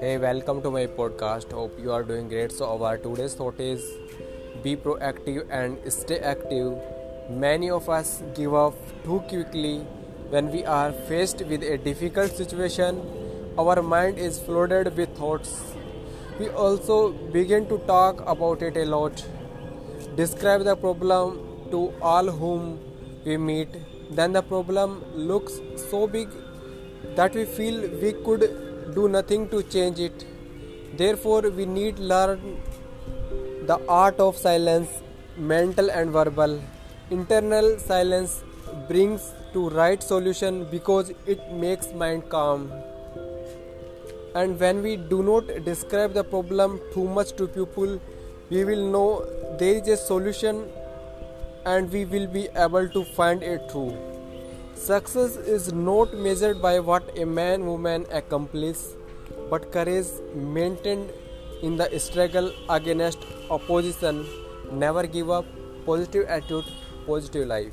Hey, welcome to my podcast. Hope you are doing great. So, our today's thought is be proactive and stay active. Many of us give up too quickly when we are faced with a difficult situation. Our mind is flooded with thoughts. We also begin to talk about it a lot, describe the problem to all whom we meet. Then the problem looks so big that we feel we could do nothing to change it. Therefore, we need learn the art of silence, mental and verbal. Internal silence brings to right solution because it makes mind calm. And when we do not describe the problem too much to people, we will know there is a solution and we will be able to find it through. Success is not measured by what a man woman accomplish, but courage maintained in the struggle against opposition. Never give up. Positive attitude, positive life.